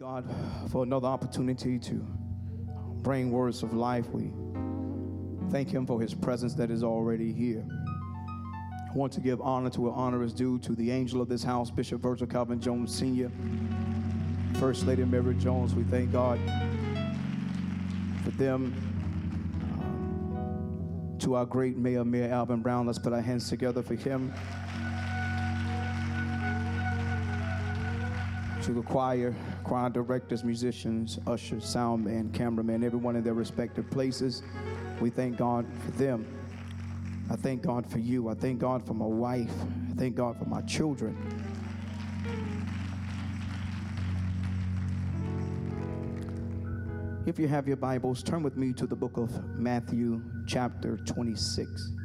God for another opportunity to bring words of life. We thank Him for His presence that is already here. I want to give honor to what honor is due to the angel of this house, Bishop Virgil Calvin Jones Sr., First Lady Mary Jones. We thank God for them. Um, to our great Mayor, Mayor Alvin Brown, let's put our hands together for him. To the choir, choir directors, musicians, ushers, sound man, cameraman, everyone in their respective places. We thank God for them. I thank God for you. I thank God for my wife. I thank God for my children. If you have your Bibles, turn with me to the book of Matthew, chapter 26.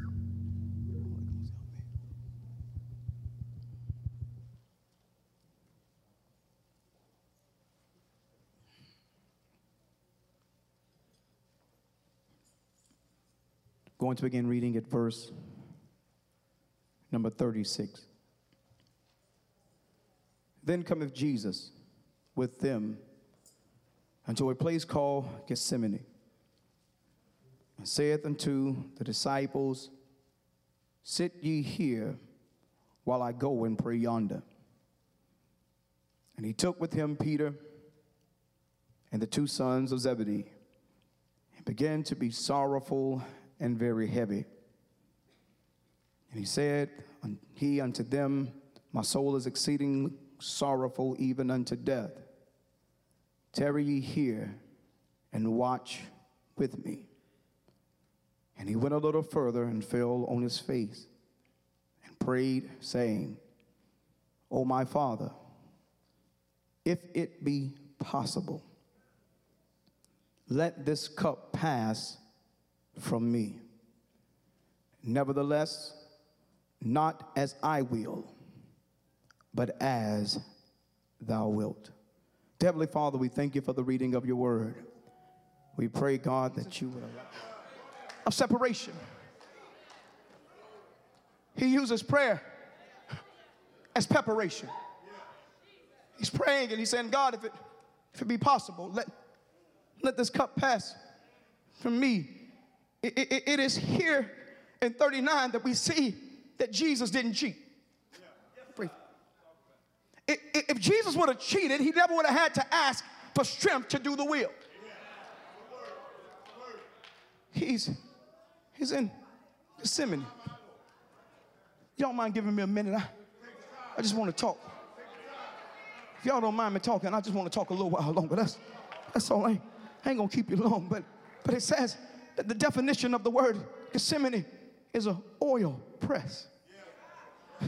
Going to begin reading at verse number 36. Then cometh Jesus with them unto a place called Gethsemane, and saith unto the disciples, Sit ye here while I go and pray yonder. And he took with him Peter and the two sons of Zebedee, and began to be sorrowful and very heavy. And he said, He unto them, My soul is exceeding sorrowful, even unto death. Tarry ye here and watch with me. And he went a little further and fell on his face and prayed, saying, O my Father, if it be possible, let this cup pass from me. Nevertheless, not as I will, but as thou wilt. Heavenly Father, we thank you for the reading of your word. We pray, God, that you would allow a separation. He uses prayer as preparation. He's praying and he's saying, God, if it, if it be possible, let, let this cup pass from me. It, it, it is here in 39 that we see that Jesus didn't cheat. If Jesus would have cheated, he never would have had to ask for strength to do the will. He's, he's in Gethsemane. Y'all mind giving me a minute? I, I just want to talk. If y'all don't mind me talking, I just want to talk a little while longer. That's, that's all. I ain't, I ain't going to keep you long. But, but it says that the definition of the word Gethsemane is an oil press.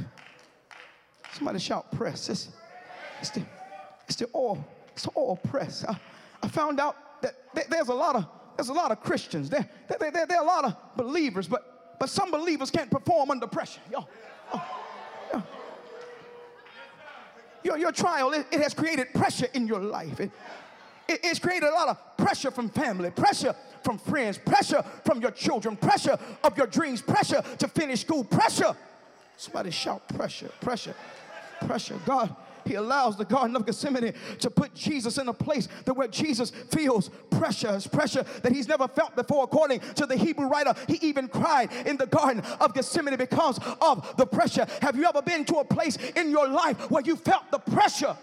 Somebody shout press. It's, it's, the, it's the oil, it's the oil press. I, I found out that there's a lot of there's a lot of Christians. There, there, there, there are a lot of believers, but but some believers can't perform under pressure. Yo, oh, Your, your trial, it, it, has created pressure in your life. It, it's created a lot of pressure from family, pressure from friends, pressure from your children, pressure of your dreams, pressure to finish school, pressure. Somebody shout pressure, pressure, pressure. God, he allows the Garden of Gethsemane to put Jesus in a place that where Jesus feels pressure, pressure that he's never felt before. According to the Hebrew writer, he even cried in the Garden of Gethsemane because of the pressure. Have you ever been to a place in your life where you felt the pressure?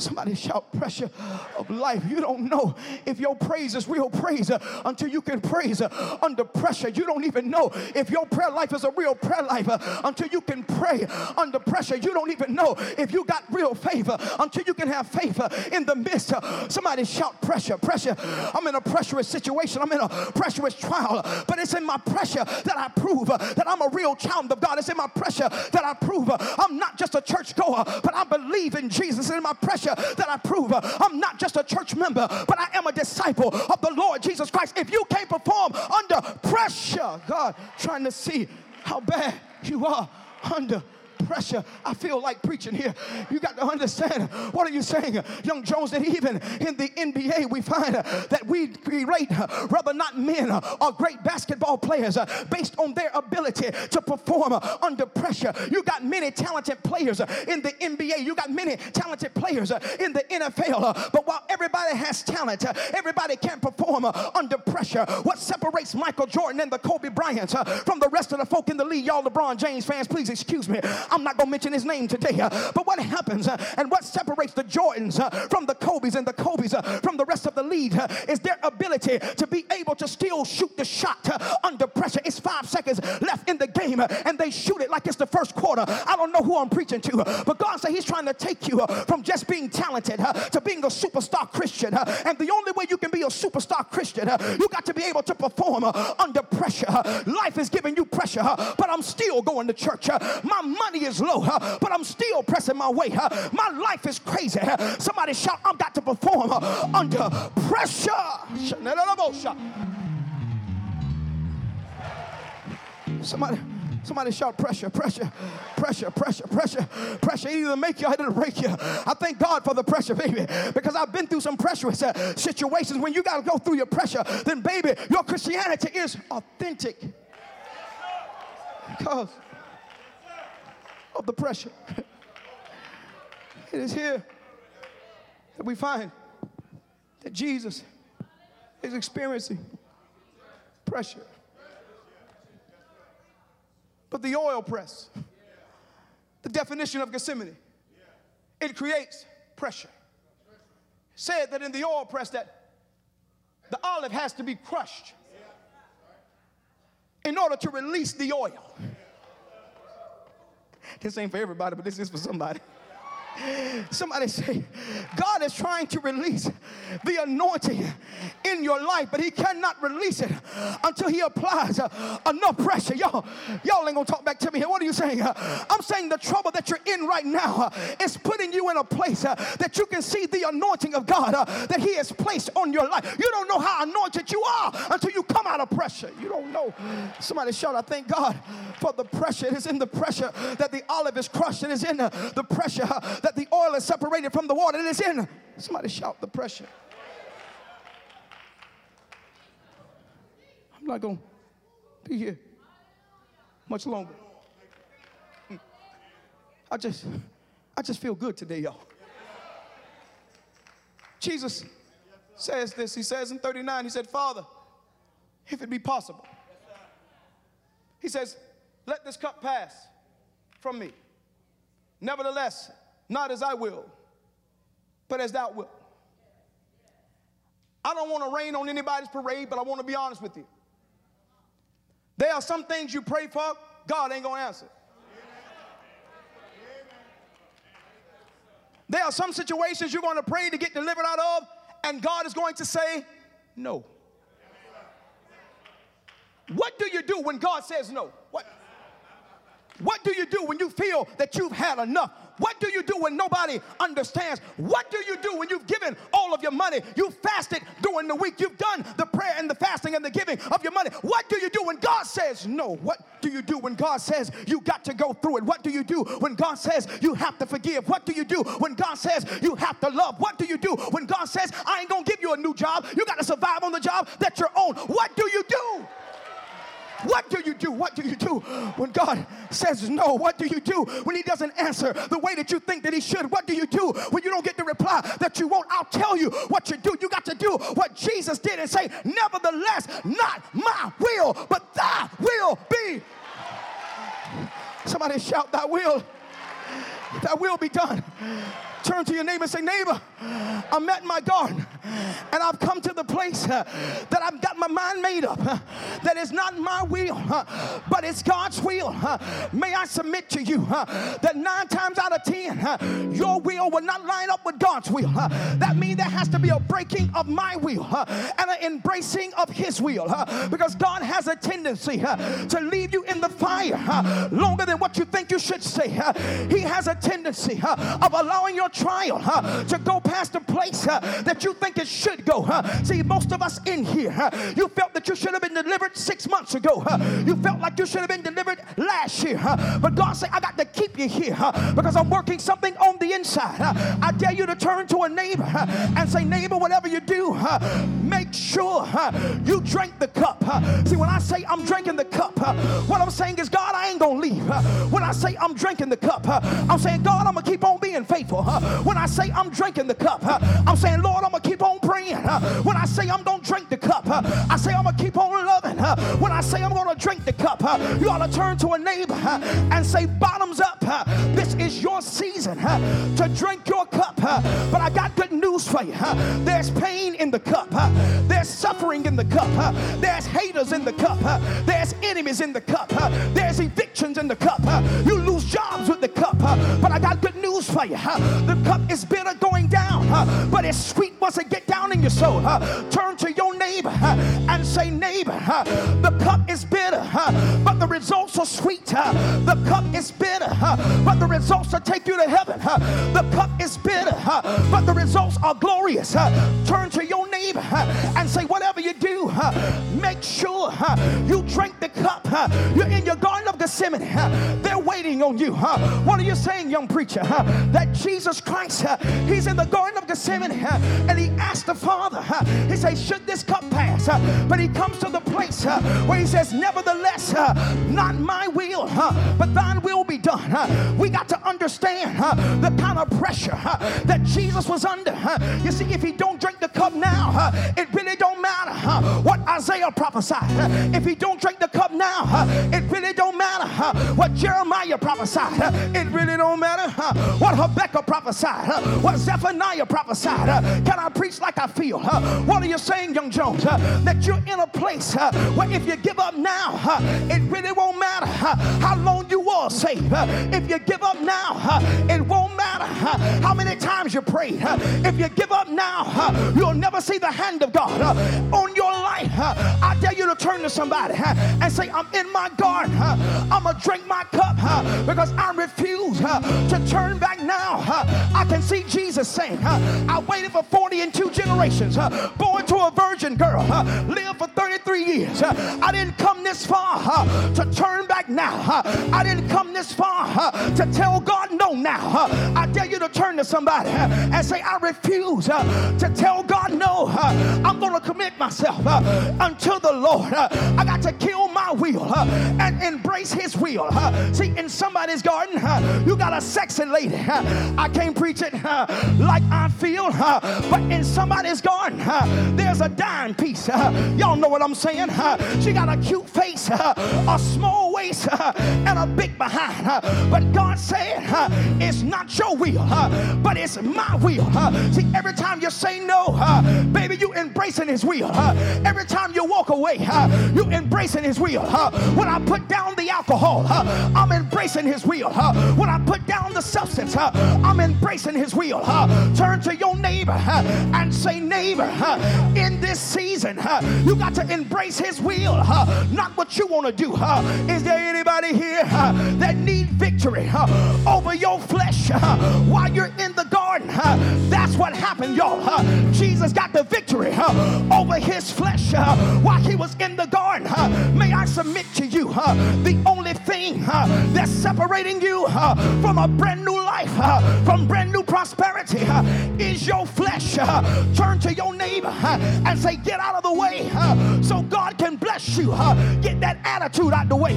Somebody shout pressure of life. You don't know if your praise is real praise uh, until you can praise uh, under pressure. You don't even know if your prayer life is a real prayer life uh, until you can pray under pressure. You don't even know if you got real favor until you can have favor in the midst. Somebody shout pressure, pressure. I'm in a pressurous situation. I'm in a pressurous trial, but it's in my pressure that I prove that I'm a real child of God. It's in my pressure that I prove I'm not just a church goer, but I believe in Jesus. It's in my pressure Uh, that I prove uh, I'm not just a church member, but I am a disciple of the Lord Jesus Christ. If you can't perform under pressure, God, trying to see how bad you are under pressure. I feel like preaching here. You got to understand. What are you saying, young Jones? That even in the NBA, we find that we rate rather not men or great basketball players based on their ability to perform under pressure. You got many talented players in the NBA. You got many talented players in the NFL. But while everybody has talent, everybody can perform under pressure. What separates Michael Jordan and the Kobe Bryants from the rest of the folk in the league? Y'all LeBron James fans, please excuse me. I'm not going to mention his name today. Uh, but what happens uh, and what separates the Jordans uh, from the Kobe's and the Kobe's from the rest of the league is their ability to be able to still shoot the shot under pressure. It's five seconds left in the game and they shoot it like it's the first quarter. I don't know who I'm preaching to, but God said He's trying to take you from just being talented to being a superstar Christian. And the only way you can be a superstar Christian, you got to be able to perform under pressure. Life is giving you pressure, but I'm still going to church. My money is low, but I'm still pressing my way. My life is crazy. Somebody shout, I've got to perform under pressure. Somebody. Somebody shout pressure, pressure, pressure, pressure, pressure, pressure. It either make you or it'll break you. I thank God for the pressure, baby, because I've been through some pressurous uh, situations. When you got to go through your pressure, then, baby, your Christianity is authentic. Because of the pressure. It is here that we find that Jesus is experiencing pressure. But the oil press, the definition of Gethsemane, it creates pressure. Said that in the oil press that the olive has to be crushed in order to release the oil. This ain't for everybody, but this is for somebody. Somebody say, God is trying to release the anointing in your life, but He cannot release it until He applies uh, enough pressure. Y'all, y'all ain't gonna talk back to me here. What are you saying? Uh, I'm saying the trouble that you're in right now uh, is putting you in a place that you can see the anointing of God that He has placed on your life. You don't know how anointed you are until you come out of pressure. You don't know. Somebody shout, I thank God for the pressure. It is in the pressure that the olive is crushed. It is in the pressure that the oil is separated from the water. It is in. Somebody shout the pressure. I'm not going to be here much longer. I just, I just feel good today, y'all. Jesus says this. He says in 39, he said, Father, if it be possible, he says, let this cup pass from me. Nevertheless, not as I will, but as thou wilt. I don't want to rain on anybody's parade, but I want to be honest with you. There are some things you pray for, God ain't going to answer. There are some situations you're going to pray to get delivered out of, and God is going to say no. What do you do when God says no? What? Do you do when you feel that you've had enough? What do you do when nobody understands? What do you do when you've given all of your money? You fasted during the week. You've done the prayer and the fasting and the giving of your money. What do you do when God says no? What do you do when God says you got to go through it? What do you do when God says you have to forgive? What do you do when God says you have to love? What do you do when God says I ain't gonna give you a new job? You got to survive on the job that you're on. What do you do? What do you do? What do you do when God says no? What do you do when He doesn't answer the way that you think that He should? What do you do when you don't get the reply that you want? I'll tell you what you do. You got to do what Jesus did and say, Nevertheless, not my will, but thy will be. Somebody shout, Thy will, thy will be done. Turn to your neighbor and say, Neighbor, I'm at my garden and I've come to the place uh, that I've got my mind made up uh, that is not my will, uh, but it's God's will. Uh. May I submit to you uh, that nine times out of ten, uh, your will will not line up with God's will. That means there has to be a breaking of my will and an embracing of His will because God has a tendency to leave you in the fire longer than what you think you should say. He has a tendency of allowing your trial huh, to go past the place huh, that you think it should go. Huh? See, most of us in here, huh, you felt that you should have been delivered six months ago. Huh? You felt like you should have been delivered last year. Huh? But God said, I got to keep you here huh, because I'm working something on the inside. I dare you to turn to a neighbor and say, Neighbor, whatever you do, huh, make sure huh, you drink the cup. Huh? See, when I say I'm drinking the cup, huh, what I'm saying is, God, I ain't going to leave. Huh? When I say I'm drinking the cup, huh, I'm saying, God, I'm going to keep on being faithful. When I say I'm drinking the cup, I'm saying, Lord, I'm going to keep on praying. When I say I'm going to drink the cup, I say I'm going to keep on loving. When I say I'm going to drink the cup, you ought to turn to a neighbor and say, Bottoms up. This is your season to drink your cup. But I got good news for you. There's pain in the cup, there's suffering in the cup, there's haters in the cup, there's enemies in the cup, there's evictions in the cup. You lose jobs with the cup. But I got good. The cup is bitter going down, but it's sweet once it get down in your soul. Turn to your neighbor and say, Neighbor, the cup is bitter, but the results are sweet. The cup is bitter, but the results will take you to heaven. The cup is bitter, but the results are glorious. Turn to your and say, Whatever you do, make sure you drink the cup. You're in your garden of Gethsemane. They're waiting on you. What are you saying, young preacher? That Jesus Christ, he's in the garden of Gethsemane and he asked the Father, he says, Should this cup pass? But he comes to the place where he says, Nevertheless, not my will, but thine will be done. We got to understand the kind of pressure that Jesus was under. You see, if he don't drink the cup now, it really don't matter what Isaiah prophesied. If he don't drink the cup now, it really don't matter what Jeremiah prophesied. It really don't matter what Habakkuk prophesied, what Zephaniah prophesied. Can I preach like I feel? What are you saying, young Jones? That you're in a place where if you give up now, it really won't matter how long you were saved. If you give up now, it won't matter how many times you prayed. If you give up now, you'll never see the hand of God uh, on your life. Uh, I dare you to turn to somebody uh, and say, I'm in my garden. I'm going to drink my cup because I refuse to turn back now. I can see Jesus saying, I waited for 40 and two generations, born to a virgin girl, lived for 33 years. I didn't come this far to turn back now. I didn't come this far to tell God no now. I dare you to turn to somebody and say, I refuse to tell God no. I'm going to commit myself until the Lord. I got to kill my will and embrace his will. See, in somebody's garden, you got a sexy lady. I can't preach it like I feel, but in somebody's garden, there's a dime piece. Y'all know what I'm saying? She got a cute face, a small waist, and a big behind. But God said, it's not your will, but it's my will. See, every time you say no, baby, you embracing his will. Every time you walk away, you embracing his will. When I put down the alcohol, I'm embracing his will. When I put down the substance, I'm embracing his will. Turn to your neighbor and say, neighbor, in this season, you got to embrace his will, not what you want to do. Is there anybody here that need victory over your flesh while you're in the garden? That's what happened, y'all. Jesus got the victory over his flesh while he was in the garden. May I submit to you the only thing that's separating you from a brand new life, from brand new prosperity, is your flesh. Turn to your neighbor and say, Get out of the way so God can bless you. Get that attitude out of the way.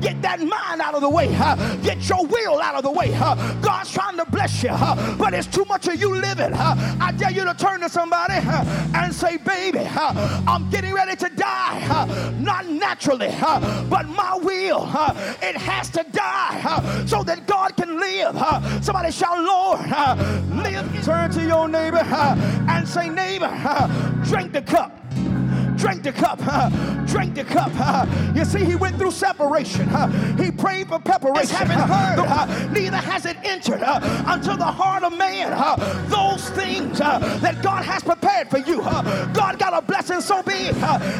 Get that mind out of the way. Get your will out of the way. God's trying to bless you, but it's too much of you living. I dare you to turn to somebody and say, Baby, I'm getting ready to die. Not naturally, but my will, it has to die so that God can live. Somebody shout, Lord, live. Turn to your neighbor and say, Neighbor, drink the cup Drink the cup. Drink the cup. You see, he went through separation. He prayed for preparation. Haven't heard. Neither has it entered unto the heart of man those things that God has prepared prepared for you. God got a blessing so big,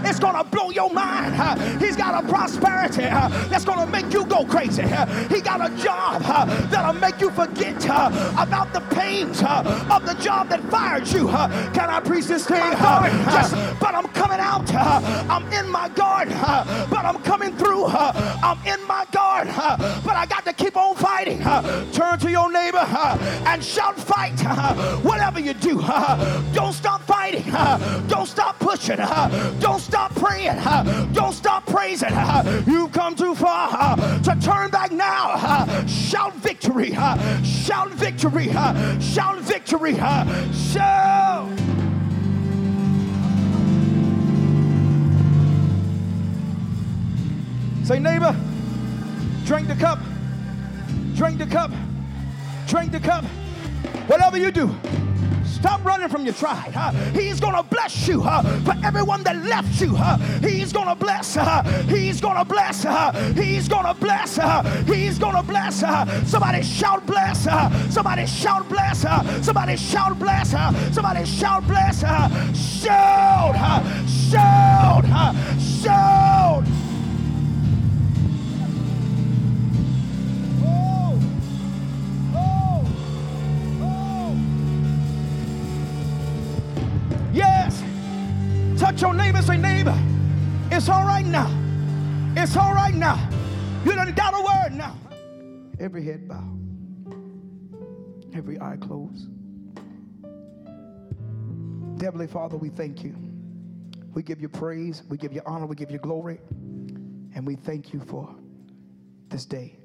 it's going to blow your mind. He's got a prosperity that's going to make you go crazy. He got a job that'll make you forget about the pains of the job that fired you. Can I preach this thing? Just, but I'm coming out. I'm in my guard, but I'm coming through. I'm in my guard, but I got to keep on fighting. Turn to your neighbor and shout, fight. Whatever you do, don't stop fighting. Don't stop pushing. Don't stop praying. Don't stop praising. You've come too far to turn back now. Shout victory. Shout victory. Shout victory. Shout. Say, neighbor, drink the cup. Drink the cup. Drink the cup. Whatever you do, Stop running from your tribe. Uh, he's going to bless you uh, for everyone that left you. Uh, he's going to bless. Her. He's going to bless. Her. He's going to bless. Her. He's going to bless. Her. Somebody shout bless. Her. Somebody shout bless. Her. Somebody shout bless. Her. Somebody shout bless. Her. Shout. shout. shout. Your neighbor say, neighbor, it's all right now. It's all right now. You don't got a word now. Every head bow, every eye closed. Heavenly Father, we thank you. We give you praise, we give you honor, we give you glory, and we thank you for this day.